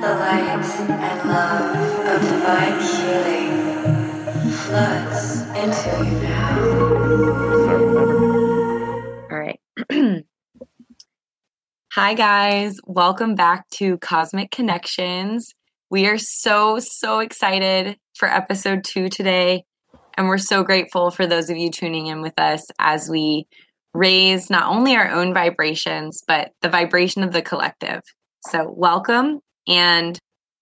The light and love of divine healing floods into you now. All right. Hi, guys. Welcome back to Cosmic Connections. We are so, so excited for episode two today. And we're so grateful for those of you tuning in with us as we raise not only our own vibrations, but the vibration of the collective. So, welcome. And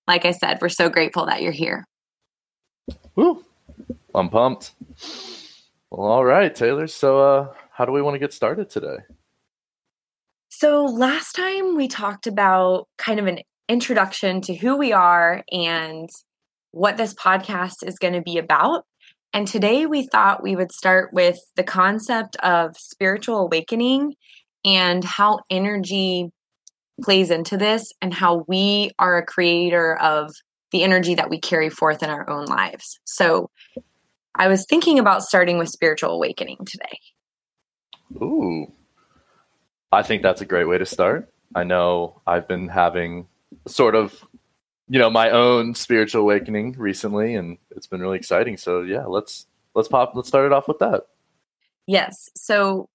like I said, we're so grateful that you're here. Woo! I'm pumped. Well, all right, Taylor. So, uh, how do we want to get started today? So, last time we talked about kind of an introduction to who we are and what this podcast is going to be about. And today we thought we would start with the concept of spiritual awakening and how energy plays into this and how we are a creator of the energy that we carry forth in our own lives. So I was thinking about starting with spiritual awakening today. Ooh. I think that's a great way to start. I know I've been having sort of you know my own spiritual awakening recently and it's been really exciting so yeah let's let's pop let's start it off with that Yes. So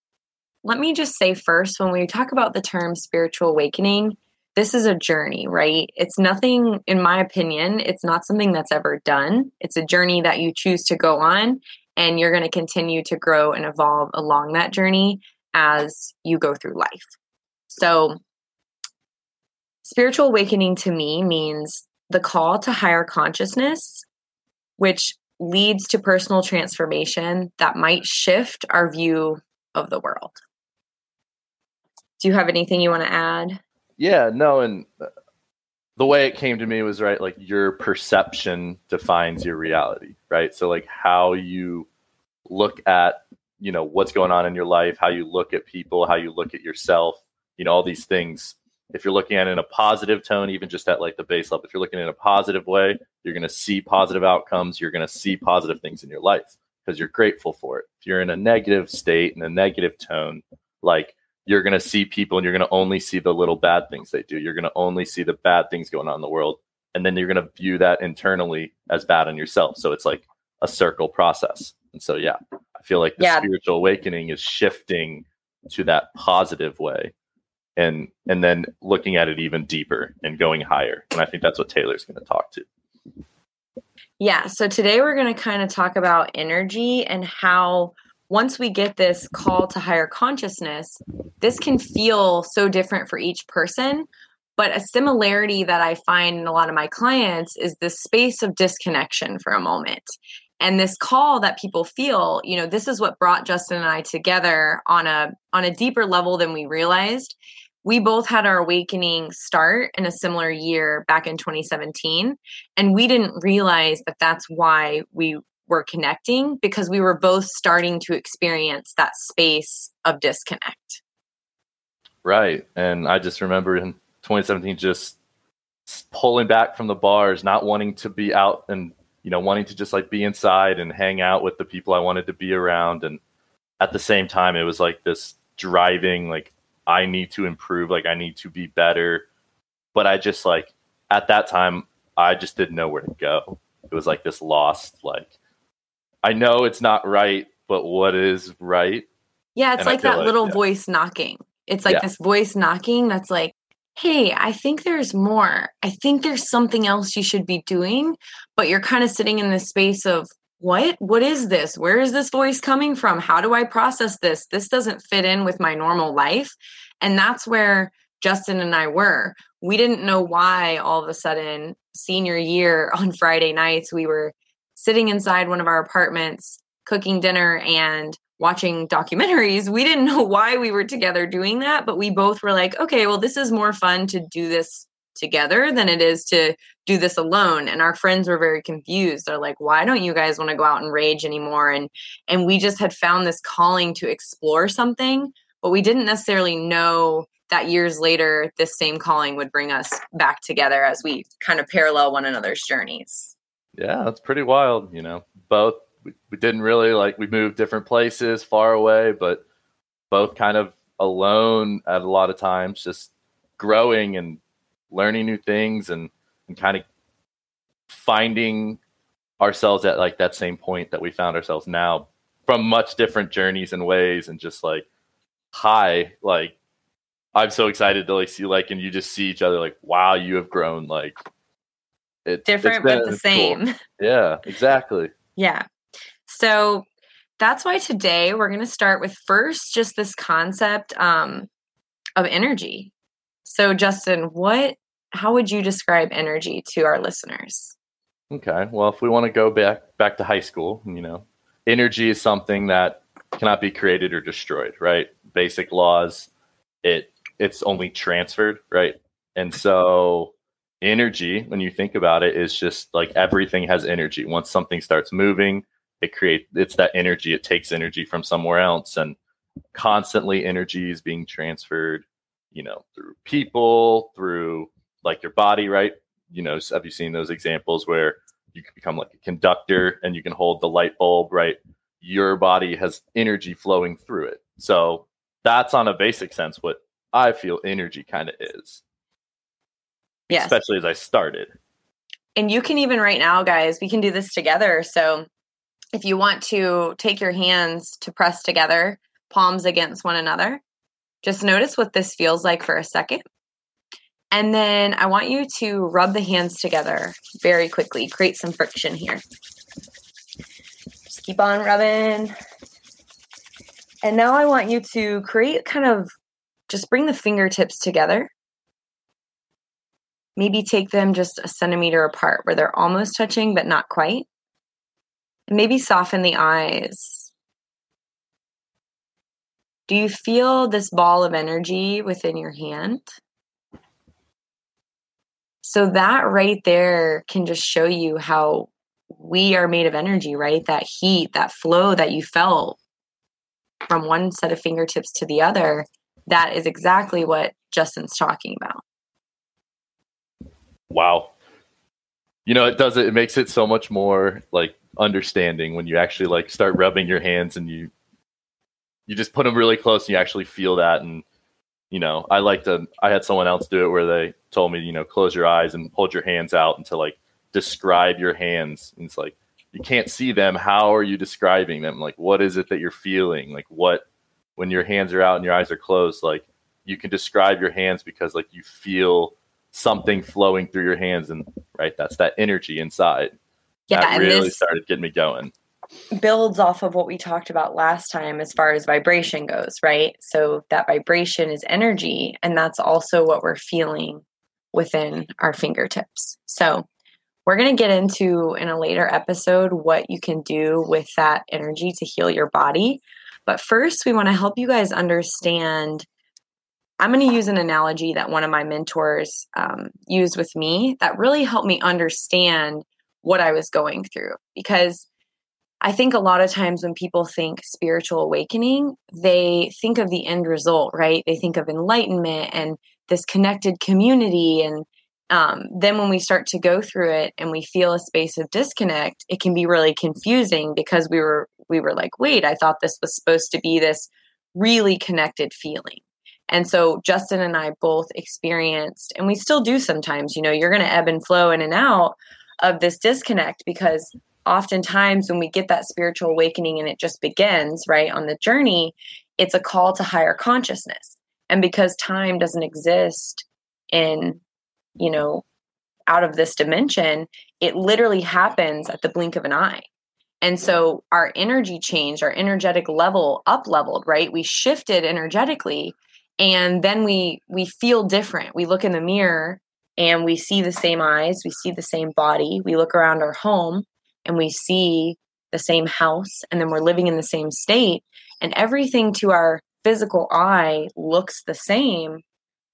let me just say first when we talk about the term spiritual awakening, this is a journey, right? It's nothing, in my opinion, it's not something that's ever done. It's a journey that you choose to go on, and you're going to continue to grow and evolve along that journey as you go through life. So, spiritual awakening to me means the call to higher consciousness, which leads to personal transformation that might shift our view of the world. Do you have anything you want to add? yeah no and uh, the way it came to me was right like your perception defines your reality right? So like how you look at you know what's going on in your life how you look at people how you look at yourself you know all these things. If you're looking at it in a positive tone even just at like the base level if you're looking in a positive way you're going to see positive outcomes you're going to see positive things in your life because you're grateful for it. If you're in a negative state in a negative tone like you're going to see people and you're going to only see the little bad things they do. You're going to only see the bad things going on in the world. And then you're going to view that internally as bad in yourself. So it's like a circle process. And so yeah i feel like the Yeah. spiritual awakening is shifting to that positive way and and then looking at it even deeper and going higher. And i think that's what taylor's going to talk to. Yeah, so today we're going to kind of talk about energy and how once we get this call to higher consciousness, this can feel so different for each person. But a similarity that I find in a lot of my clients is this space of disconnection for a moment. And this call that people feel, you know, this is what brought Justin and I together on a on a deeper level than we realized. We both had our awakening start in a similar year back in 2017 and we didn't realize that that's why we were connecting because we were both starting to experience that space of disconnect. Right. And I just remember in 2017 just pulling back from the bars, not wanting to be out and, you know, wanting to just like be inside and hang out with the people I wanted to be around. And at the same time, it was like this driving, like, I need to improve, like, I need to be better. But I just like, at that time, I just didn't know where to go. It was like this lost, like, I know it's not right, but what is right? Yeah, it's And like that like- little yeah. voice knocking. It's like Yeah. this voice knocking that's like, hey, I think there's more. I think there's something else you should be doing. But you're kind of sitting in this space of, what? What is this? Where is this voice coming from? How do I process this? This doesn't fit in with my normal life. And that's where Justin and I were. We didn't know why all of a sudden, senior year on Friday nights, we were sitting inside one of our apartments, cooking dinner and watching documentaries. We didn't know why we were together doing that, but we both were like, okay, well, this is more fun to do this together than it is to do this alone. And our friends were very confused. They're like why don't you guys want to go out and rage anymore? And and we just had found this calling to explore something but we didn't necessarily know that years later this same calling would bring us back together as we kind of parallel one another's journeys Yeah, that's pretty wild. You know, both we, we didn't really like we moved different places, far away, but both kind of alone at a lot of times, just growing and learning new things and and kind of finding ourselves at like that same point that we found ourselves now from much different journeys and ways and just like hi like i'm so excited to like see like and you just see each other like wow you have grown like it, different but the same cool. yeah exactly yeah so that's why today we're going to start with first just this concept um, of energy so justin what how would you describe energy to our listeners Okay. Well, if we want to go back back to high school, you know, energy is something that cannot be created or destroyed, right? Basic laws. It it's only transferred, right? And so energy, when you think about it, is just like everything has energy. Once something starts moving, it creates it's that energy. It takes energy from somewhere else and constantly energy is being transferred, you know, through people, through like your body, right? you know, have you seen those examples where you can become like a conductor and you can hold the light bulb, right? Your body has energy flowing through it. So that's on a basic sense what I feel energy kind of is. Yes. Especially as I started. And you can even right now, guys, we can do this together. So if you want to take your hands to press together, palms against one another, just notice what this feels like for a second. And then I want you to rub the hands together very quickly, create some friction here. Just keep on rubbing. And now I want you to create kind of just bring the fingertips together. Maybe take them just a centimeter apart where they're almost touching, but not quite. And maybe soften the eyes. Do you feel this ball of energy within your hand? So that right there can just show you how we are made of energy, right? That heat, that flow that you felt from one set of fingertips to the other, that is exactly what Justin's talking about. Wow. You know, it does it, it makes it so much more like understanding when you actually like start rubbing your hands and you you just put them really close and you actually feel that and you know, I like to, I had someone else do it where they told me, you know, close your eyes and hold your hands out and to like describe your hands. And it's like, you can't see them. How are you describing them? Like, what is it that you're feeling? Like, what, when your hands are out and your eyes are closed, like you can describe your hands because like you feel something flowing through your hands. And right, that's that energy inside. Yeah. That really started getting me going builds off of what we talked about last time as far as vibration goes, right? So that vibration is energy, and that's also what we're feeling within our fingertips. So we're going to get into in a later episode what you can do with that energy to heal your body. But first, we want to help you guys understand. I'm going to use an analogy that one of my mentors um, used with me that really helped me understand what I was going through because I think a lot of times when people think spiritual awakening, they think of the end result, right? They think of enlightenment and this connected community. And um, then when we start to go through it and we feel a space of disconnect, it can be really confusing because we were we were like, wait, I thought this was supposed to be this really connected feeling. And so Justin and I both experienced, and we still do sometimes, you know, you're going to ebb and flow in and out of this disconnect because oftentimes when we get that spiritual awakening and it just begins right on the journey it's a call to higher consciousness. And because time doesn't exist in you know out of this dimension it literally happens at the blink of an eye. And so our energy changed our energetic level up leveled right? We shifted energetically and then we we feel different. We look in the mirror and we see the same eyes we see the same body we look around our home and we see the same house and then we're living in the same state and everything to our physical eye looks the same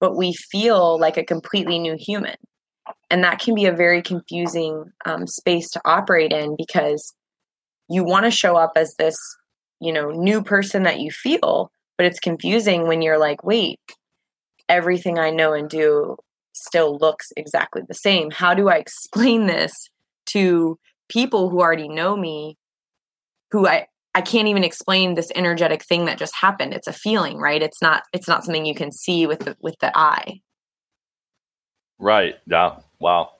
but we feel like a completely new human. And that can be a very confusing um, space to operate in because you want to show up as this you know new person that you feel but it's confusing when you're like wait everything i know and do still looks exactly the same how do i explain this to people who already know me who I I can't even explain this energetic thing that just happened. It's a feeling, right? It's not it's not something you can see with the with the eye. Right. Yeah. Wow.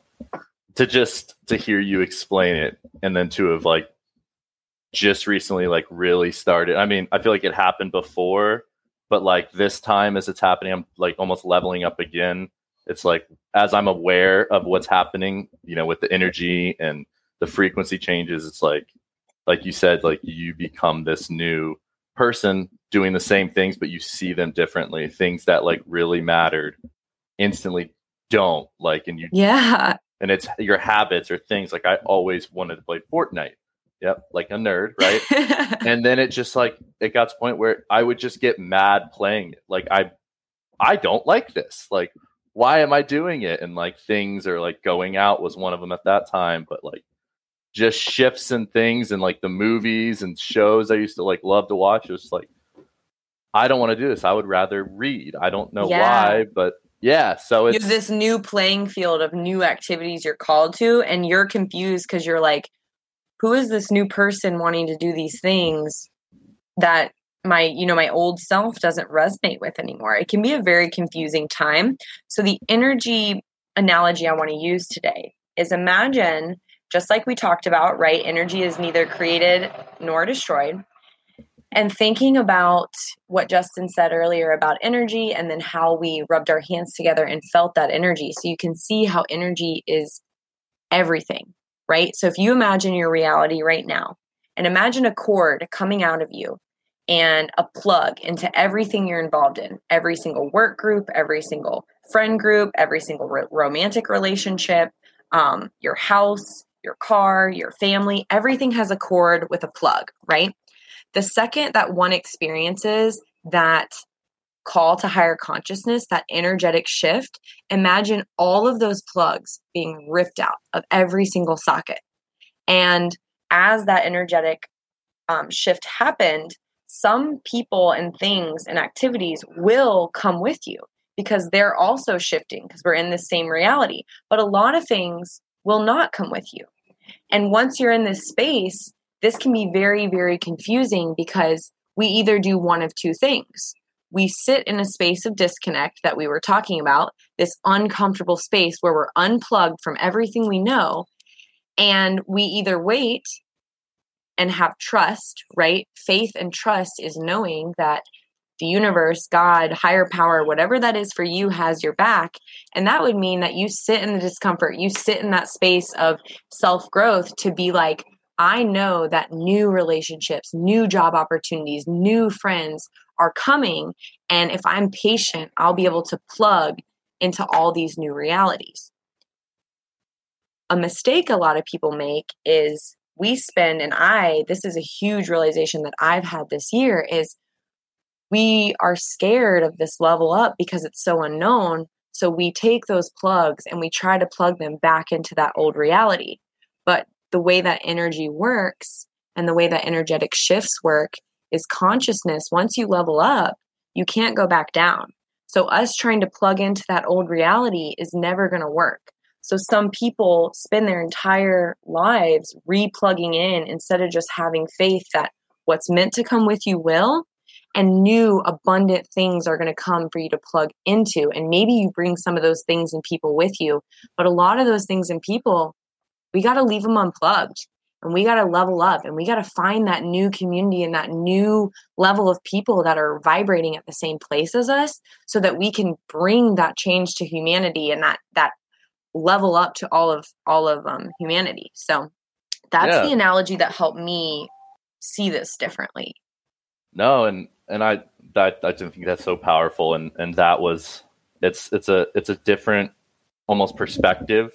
to just to hear you explain it and then to have like just recently like really started. I mean, I feel like it happened before, but like this time as it's happening, I'm like almost leveling up again. It's like as I'm aware of what's happening, you know, with the energy and the frequency changes, it's like like you said, like you become this new person doing the same things, but you see them differently. Things that like really mattered instantly don't like, and you Yeah. and it's your habits or things like I always wanted to play Fortnite. Yep, like a nerd, right? and then it just like it got to the point where I would just get mad playing it. Like I I don't like this. Like why am I doing it? And like things are like going out was one of them at that time, but like just shifts and things and like the movies and shows I used to like love to watch. It was like I don't want to do this. I would rather read. I don't know Yeah. why, but yeah. So it's this new playing field of new activities you're called to and you're confused because you're like who is this new person wanting to do these things that my you know my old self doesn't resonate with anymore? It can be a very confusing time. So the energy analogy i want to use today is imagine just like we talked about right energy is neither created nor destroyed. And thinking about what Justin said earlier about energy and then how we rubbed our hands together and felt that energy. So you can see how energy is everything, right? So if you imagine your reality right now and imagine a cord coming out of you and a plug into everything you're involved in every single work group, every single friend group, every single ro- romantic relationship, um, your house, your car, your family, everything has a cord with a plug, right? the second that one experiences that call to higher consciousness, that energetic shift, imagine all of those plugs being ripped out of every single socket. And as that energetic um, shift happened, some people and things and activities will come with you because they're also shifting because we're in the same reality. But a lot of things will not come with you. And once you're in this space, this can be very, very confusing because we either do one of two things. We sit in a space of disconnect that we were talking about, this uncomfortable space where we're unplugged from everything we know. And we either wait and have trust, right? Faith and trust is knowing that the universe, God, higher power, whatever that is for you, has your back. And that would mean that you sit in the discomfort, you sit in that space of self growth to be like, I know that new relationships, new job opportunities, new friends are coming. And if I'm patient, I'll be able to plug into all these new realities. A mistake a lot of people make is we spend, and I, this is a huge realization that I've had this year, is we are scared of this level up because it's so unknown. So we take those plugs and we try to plug them back into that old reality. But the way that energy works and the way that energetic shifts work is consciousness. Once you level up, you can't go back down. So, us trying to plug into that old reality is never going to work. So, some people spend their entire lives replugging in instead of just having faith that what's meant to come with you will, and new abundant things are going to come for you to plug into. And maybe you bring some of those things and people with you, but a lot of those things and people we got to leave them unplugged and we got to level up and we got to find that new community and that new level of people that are vibrating at the same place as us so that we can bring that change to humanity and that that level up to all of all of um, humanity so that's Yeah. the analogy that helped me see this differently No, and and I that I didn't think that's so powerful, and and that was it's it's a it's a different almost perspective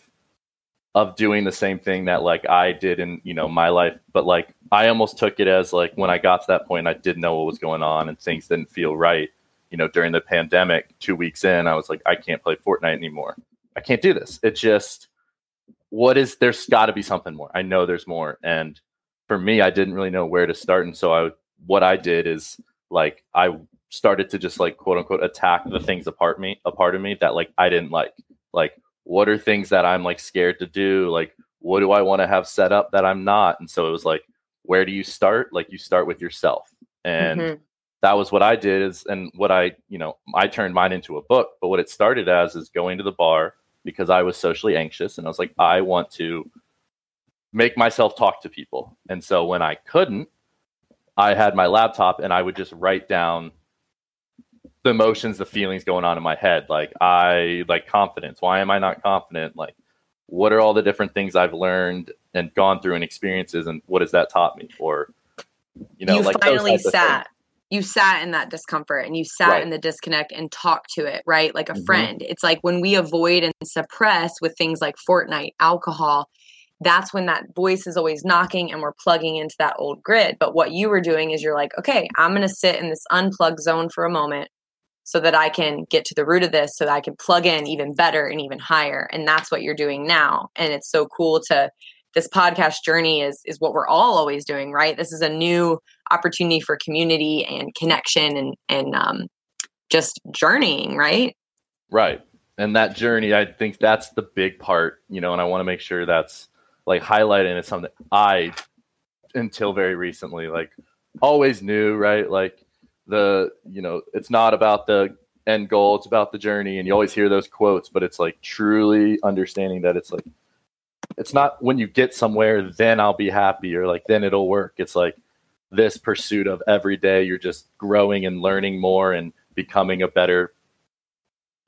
of doing the same thing that like I did in you know my life, but like I almost took it as like when I got to that point, I didn't know what was going on and things didn't feel right. You know, during the pandemic, two weeks in, I was like, I can't play Fortnite anymore. I can't do this. It just what is there's got to be something more. I know there's more, and for me, I didn't really know where to start, and so I what I did is like I started to just like quote unquote attack the things apart me a part of me that like I didn't like. Like what are things that I'm like scared to do? Like what do I want to have set up that I'm not? And so it was like where do you start? Like you start with yourself. And Mhm. that was what I did is and what I, you know, I turned mine into a book, but what it started as is going to the bar, because I was socially anxious and I was like, I want to make myself talk to people. And so when I couldn't, I had my laptop and I would just write down the emotions, the feelings going on in my head. Like I like confidence. Why am I not confident? Like what are all the different things I've learned and gone through and experiences and what has that taught me? Or you know, you like finally sat. You sat in that discomfort and you sat right. in the disconnect and talked to it, right? Like a mm-hmm. friend. It's like when we avoid and suppress with things like Fortnite, alcohol, that's when that voice is always knocking and we're plugging into that old grid. But what you were doing is you're like, okay, I'm going to sit in this unplugged zone for a moment so that I can get to the root of this, so that I can plug in even better and even higher. And that's what you're doing now. And it's so cool to this podcast journey is is what we're all always doing, right? This is a new opportunity for community and connection and and um, just journeying, right? Right. And that journey, I think that's the big part, you know, and I want to make sure that's like highlighting it's something I until very recently like always knew, right? Like the you know, it's not about the end goal, it's about the journey and you always hear those quotes, but it's like truly understanding that it's like it's not when you get somewhere then I'll be happy or like then it'll work. It's like this pursuit of every day you're just growing and learning more and becoming a better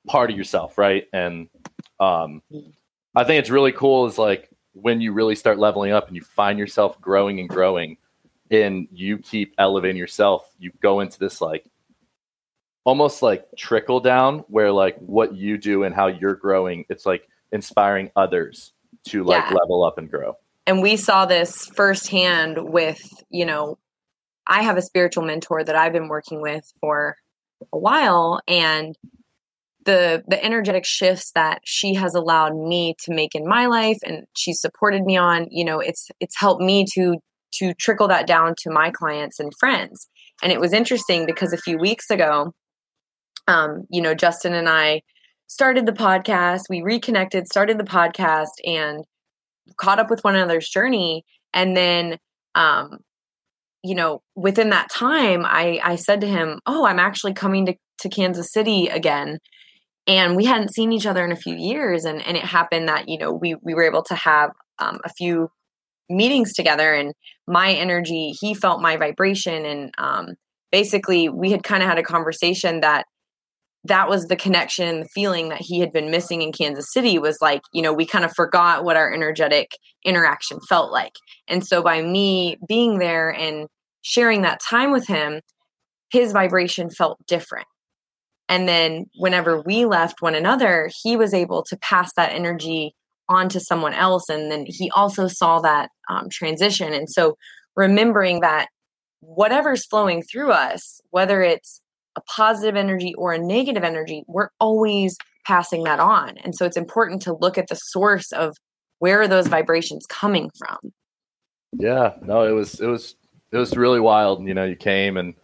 part of yourself, right? And um I think it's really cool is like when you really start leveling up and you find yourself growing and growing and you keep elevating yourself, you go into this like almost like trickle down where like what you do and how you're growing, it's like inspiring others to like yeah. level up and grow. And we saw this firsthand with, you know, I have a spiritual mentor that I've been working with for a while and the the energetic shifts that she has allowed me to make in my life and she's supported me on you know it's it's helped me to to trickle that down to my clients and friends. And it was interesting because a few weeks ago um you know Justin and I started the podcast we reconnected started the podcast and caught up with one another's journey. And then um you know within that time i i said to him oh i'm actually coming to to kansas city again. And we hadn't seen each other in a few years and and it happened that you know we we were able to have um, a few meetings together and my energy he felt my vibration and um, basically we had kind of had a conversation that that was the connection and the feeling that he had been missing in Kansas City was like, you know, we kind of forgot what our energetic interaction felt like. And so by me being there and sharing that time with him, his vibration felt different. And then whenever we left one another, he was able to pass that energy on to someone else. And then he also saw that um, transition. And so remembering that whatever's flowing through us, whether it's a positive energy or a negative energy, we're always passing that on. And so it's important to look at the source of where are those vibrations coming from. Yeah, no, it was it was it was really wild. You know, you came and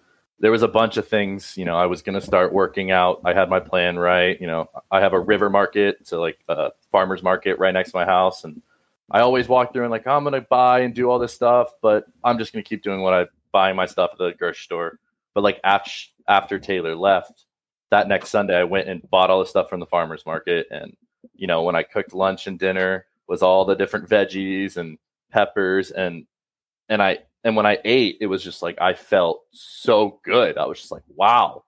there was a bunch of things. You know, I was going to start working out. I had my plan right. You know, I have a river market, so like a farmer's market right next to my house, and I always walk through and like I'm to buy and do all this stuff, but I'm just to keep doing what I buying my stuff at the grocery store. But like after after Taylor left, that next Sunday I went and bought all the stuff from the farmer's market, and you know when I cooked lunch and dinner was all the different veggies and peppers and and I and when I ate, it was just like I felt so good. I was just like, wow.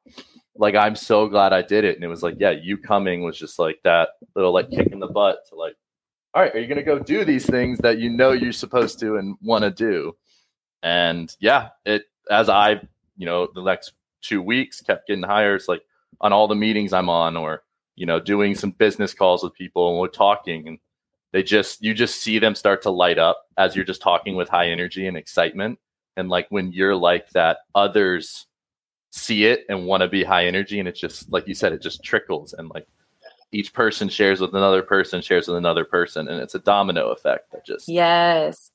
Like I'm so glad I did it. And it was like, yeah, you coming was just like that little like kick in the butt to like, all right, are you gonna go do these things that you know you're supposed to and want to do? And yeah, it as I, you know, the next two weeks kept getting higher. It's like on all the meetings I'm on or, you know, doing some business calls with people and we're talking and they just you just see them start to light up as you're just talking with high energy and excitement and like when you're like that others see it and want to be high energy and it's just like you said it just trickles and like each person shares with another person shares with another person and it's a domino effect that just yes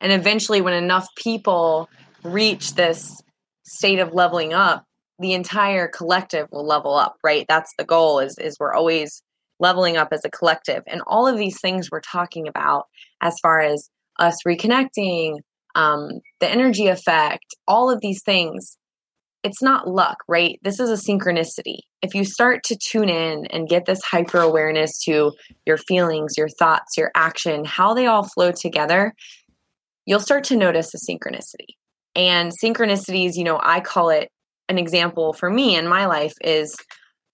and eventually when enough people reach this state of leveling up the entire collective will level up right that's the goal is is we're always leveling up as a collective. And all of these things we're talking about as far as us reconnecting, um, the energy effect, all of these things, it's not luck, right? This is a synchronicity. If you start to tune in and get this hyper awareness to your feelings, your thoughts, your action, how they all flow together, you'll start to notice a synchronicity. And synchronicities, you know, I call it an example for me in my life is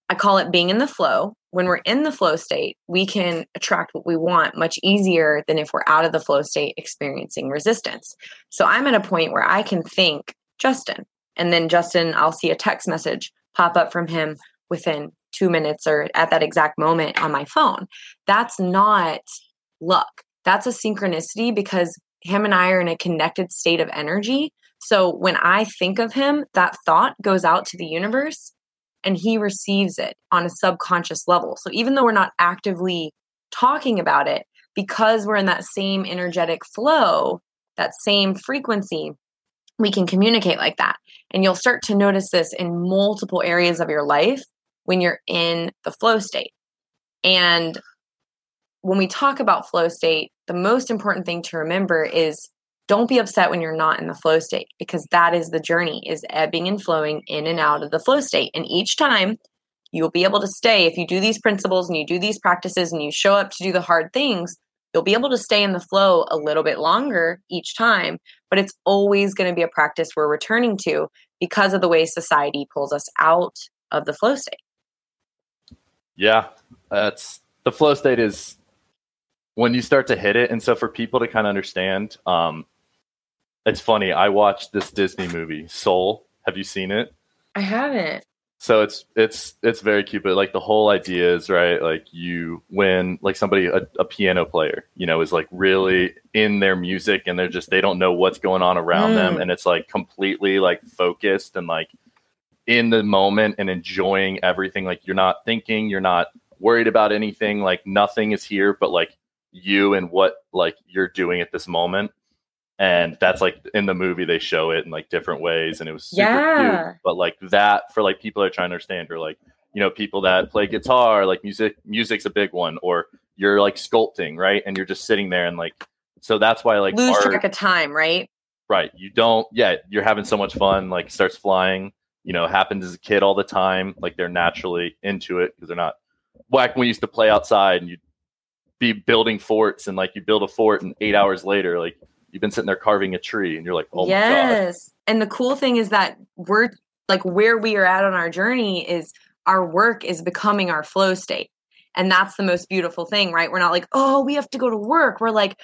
I call it being in the flow. When we're in the flow state, we can attract what we want much easier than if we're out of the flow state experiencing resistance. So I'm at a point where I can think, Justin, and then Justin, I'll see a text message pop up from him within two minutes or at that exact moment on my phone. That's not luck. That's a synchronicity because him and I are in a connected state of energy. So when I think of him, that thought goes out to the universe and he receives it on a subconscious level. So even though we're not actively talking about it, because we're in that same energetic flow, that same frequency, we can communicate like that. And you'll start to notice this in multiple areas of your life when you're in the flow state. And when we talk about flow state, the most important thing to remember is don't be upset when you're not in the flow state because that is the journey is ebbing and flowing in and out of the flow state. And each time you'll be able to stay if you do these principles and you do these practices and you show up to do the hard things, you'll be able to stay in the flow a little bit longer each time, but it's always going to be a practice we're returning to because of the way society pulls us out of the flow state. Yeah, that's the flow state is when you start to hit it. And so for people to kind of understand, um, it's funny. I watched this Disney movie, Soul. Have you seen it? I haven't so it's it's it's very cute but like the whole idea is right like you when like somebody a, a, piano player you know is like really in their music and they're just they don't know what's going on around mm. them and it's like completely like focused and like in the moment and enjoying everything. Like you're not thinking you're not worried about anything. Like nothing is here but like you and what like you're doing at this moment and that's like in the movie they show it in like different ways and it was super yeah. cute but like that for like people that are trying to understand or like you know people that play guitar like music music's a big one or you're like sculpting right? And you're just sitting there and like so that's why like lose art, track of time right? Right. You don't yeah you're having so much fun like starts flying you know happens as a kid all the time like they're naturally into it because they're not like when we used to play outside and you'd be building forts and like you build a fort and eight hours later like you've been sitting there carving a tree and you're like, oh yes. And the cool thing is that we're like where we are at on our journey is our work is becoming our flow state. And that's the most beautiful thing, right? We're not like, oh, we have to go to work. We're like,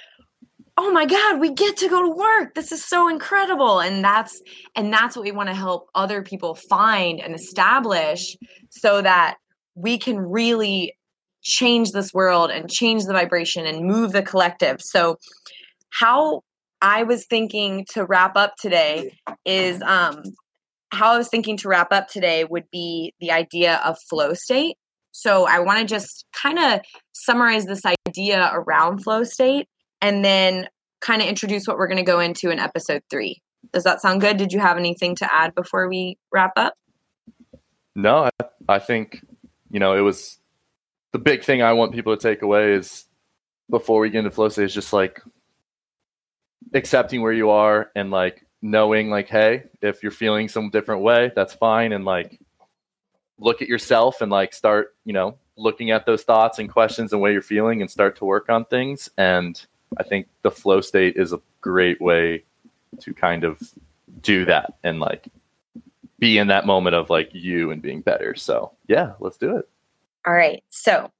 oh my god we get to go to work this is so incredible and that's and that's what we want to help other people find and establish so that we can really change this world and change the vibration and move the collective so how I was thinking to wrap up today is um, how I was thinking to wrap up today would be the idea of flow state. So I want to just kind of summarize this idea around flow state and then kind of introduce what we're going to go into in episode three. Does that sound good? Did you have anything to add before we wrap up? No, I, I think, you know, it was the big thing I want people to take away is before we get into flow state is just like accepting where you are and like knowing like hey if you're feeling some different way that's fine. And like look at yourself and like start you know looking at those thoughts and questions and way you're feeling and start to work on things. And i think the flow state is a great way to kind of do that and like be in that moment of like you and being better. So yeah let's do it. All right. So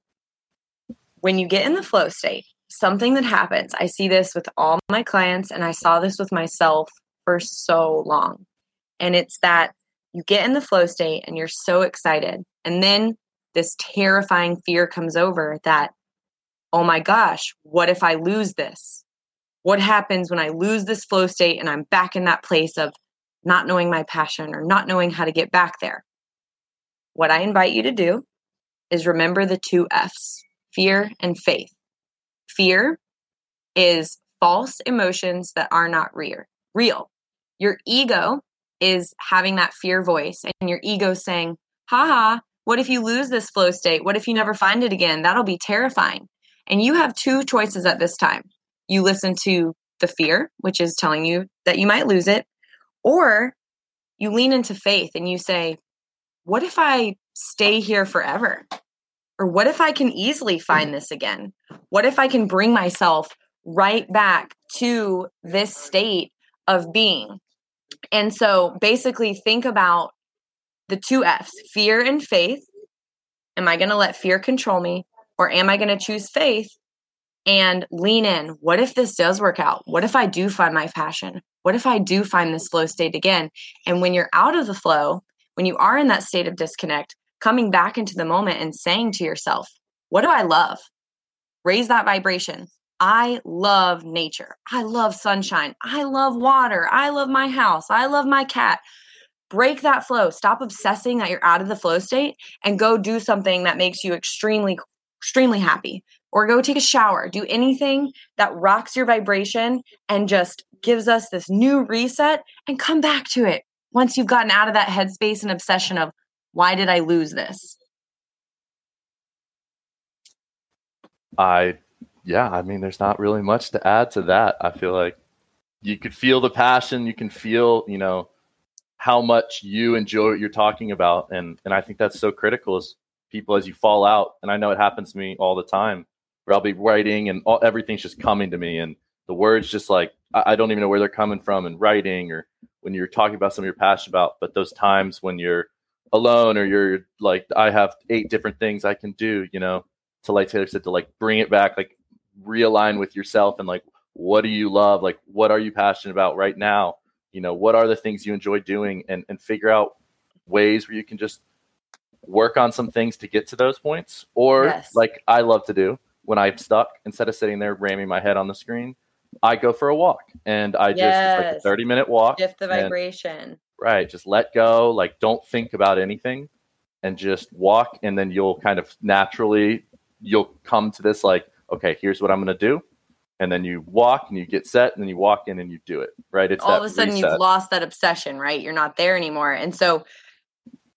when you get in the flow state something that happens. I see this with all my clients, and I saw this with myself for so long. And it's that you get in the flow state and you're so excited. And then this terrifying fear comes over that, oh my gosh, what if I lose this? What happens when I lose this flow state and I'm back in that place of not knowing my passion or not knowing how to get back there? What I invite you to do is remember the two F's fear and faith. Fear is false emotions that are not real. Real. Your ego is having that fear voice, and your ego saying, haha, what if you lose this flow state? What if you never find it again? That'll be terrifying. And you have two choices at this time. You listen to the fear, which is telling you that you might lose it, or you lean into faith and you say, what if I stay here forever? Or what if I can easily find this again? What if I can bring myself right back to this state of being? And so basically, think about the two F's fear and faith. Am I going to let fear control me? Or am I going to choose faith and lean in? What if this does work out? What if I do find my passion? What if I do find this flow state again? And when you're out of the flow, when you are in that state of disconnect, coming back into the moment and saying to yourself, What do I love? Raise that vibration. I love nature. I love sunshine. I love water. I love my house. I love my cat. Break that flow. Stop obsessing that you're out of the flow state and go do something that makes you extremely, extremely happy. Or go take a shower. Do anything that rocks your vibration and just gives us this new reset and come back to it once you've gotten out of that headspace and obsession of why did I lose this? I, yeah, I mean, there's not really much to add to that. I feel like you could feel the passion, you can feel, you know, how much you enjoy what you're talking about. And, and I think that's so critical as people, as you fall out. And I know it happens to me all the time where I'll be writing and all, everything's just coming to me. And the words just like, I, I don't even know where they're coming from and writing or when you're talking about something you're passionate about. But those times when you're alone or you're like i have eight different things i can do you know to like taylor said to like bring it back like realign with yourself and like what do you love? Like what are you passionate about right now? You know what are the things you enjoy doing? And and figure out ways where you can just work on some things to get to those points. Or Yes. like i love to do when i'm stuck instead of sitting there ramming my head on the screen i go for a walk. And i just like a 30 minute walk Shift the vibration. Right. Just let go. Like, don't think about anything and just walk. And then you'll kind of naturally, you'll come to this, like, okay, here's what I'm going to do. And then you walk and you get set and then you walk in and you do it. Right. It's all of a sudden reset. you've lost that obsession, right? You're not there anymore. And so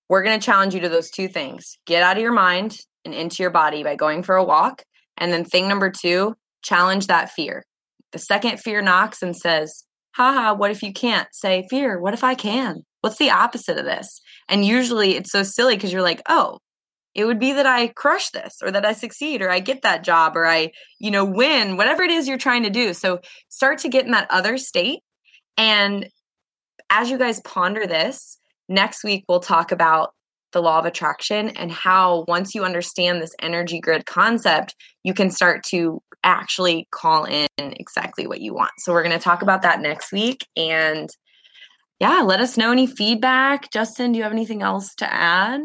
we're going to challenge you to those two things get out of your mind and into your body by going for a walk. And then thing number two, challenge that fear. The second fear knocks and says, haha, what if you can't? Say, fear, what if I can? What's the opposite of this? And usually it's so silly because you're like, oh, it would be that I crush this or that I succeed or I get that job or I, you know, win, whatever it is you're trying to do. So start to get in that other state. And as you guys ponder this, next week we'll talk about the law of attraction and how once you understand this energy grid concept, you can start to actually call in exactly what you want. So we're going to talk about that next week and yeah, let us know any feedback. Justin, do you have anything else to add?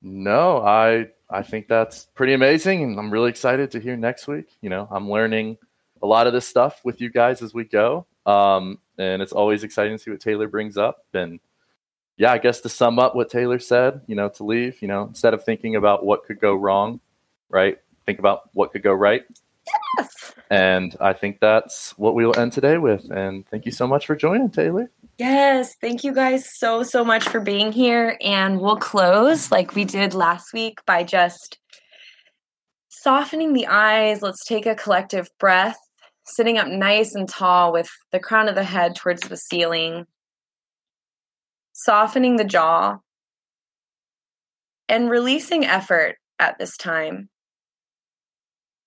No, I I think that's pretty amazing, and I'm really excited to hear next week. You know, I'm learning a lot of this stuff with you guys as we go, um, and it's always exciting to see what Taylor brings up. And yeah, I guess to sum up what Taylor said, you know, to leave, you know, instead of thinking about what could go wrong, right? Think about what could go right. Yes. And I think that's what we will end today with. And thank you so much for joining, Taylor. Yes, thank you guys so, so much for being here. And we'll close like we did last week by just softening the eyes. Let's take a collective breath, sitting up nice and tall with the crown of the head towards the ceiling, softening the jaw, and releasing effort at this time.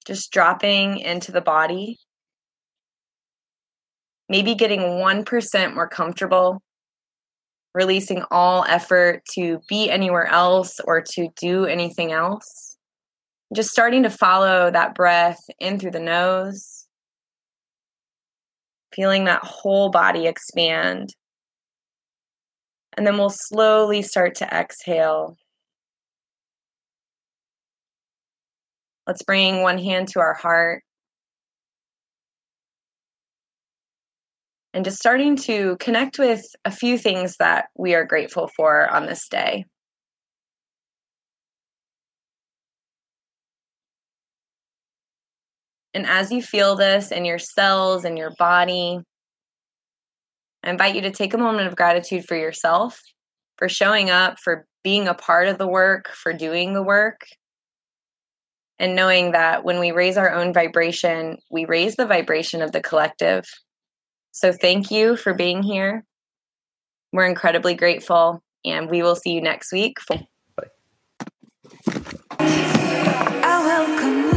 Just dropping into the body maybe getting 1% more comfortable, releasing all effort to be anywhere else or to do anything else. Just starting to follow that breath in through the nose, feeling that whole body expand. And then we'll slowly start to exhale. Let's bring one hand to our heart. and just starting to connect with a few things that we are grateful for on this day. And as you feel this in your cells and your body, I invite you to take a moment of gratitude for yourself, for showing up, for being a part of the work, for doing the work, and knowing that when we raise our own vibration, we raise the vibration of the collective. So thank you for being here. We're incredibly grateful, and we will see you next week. I welcome love.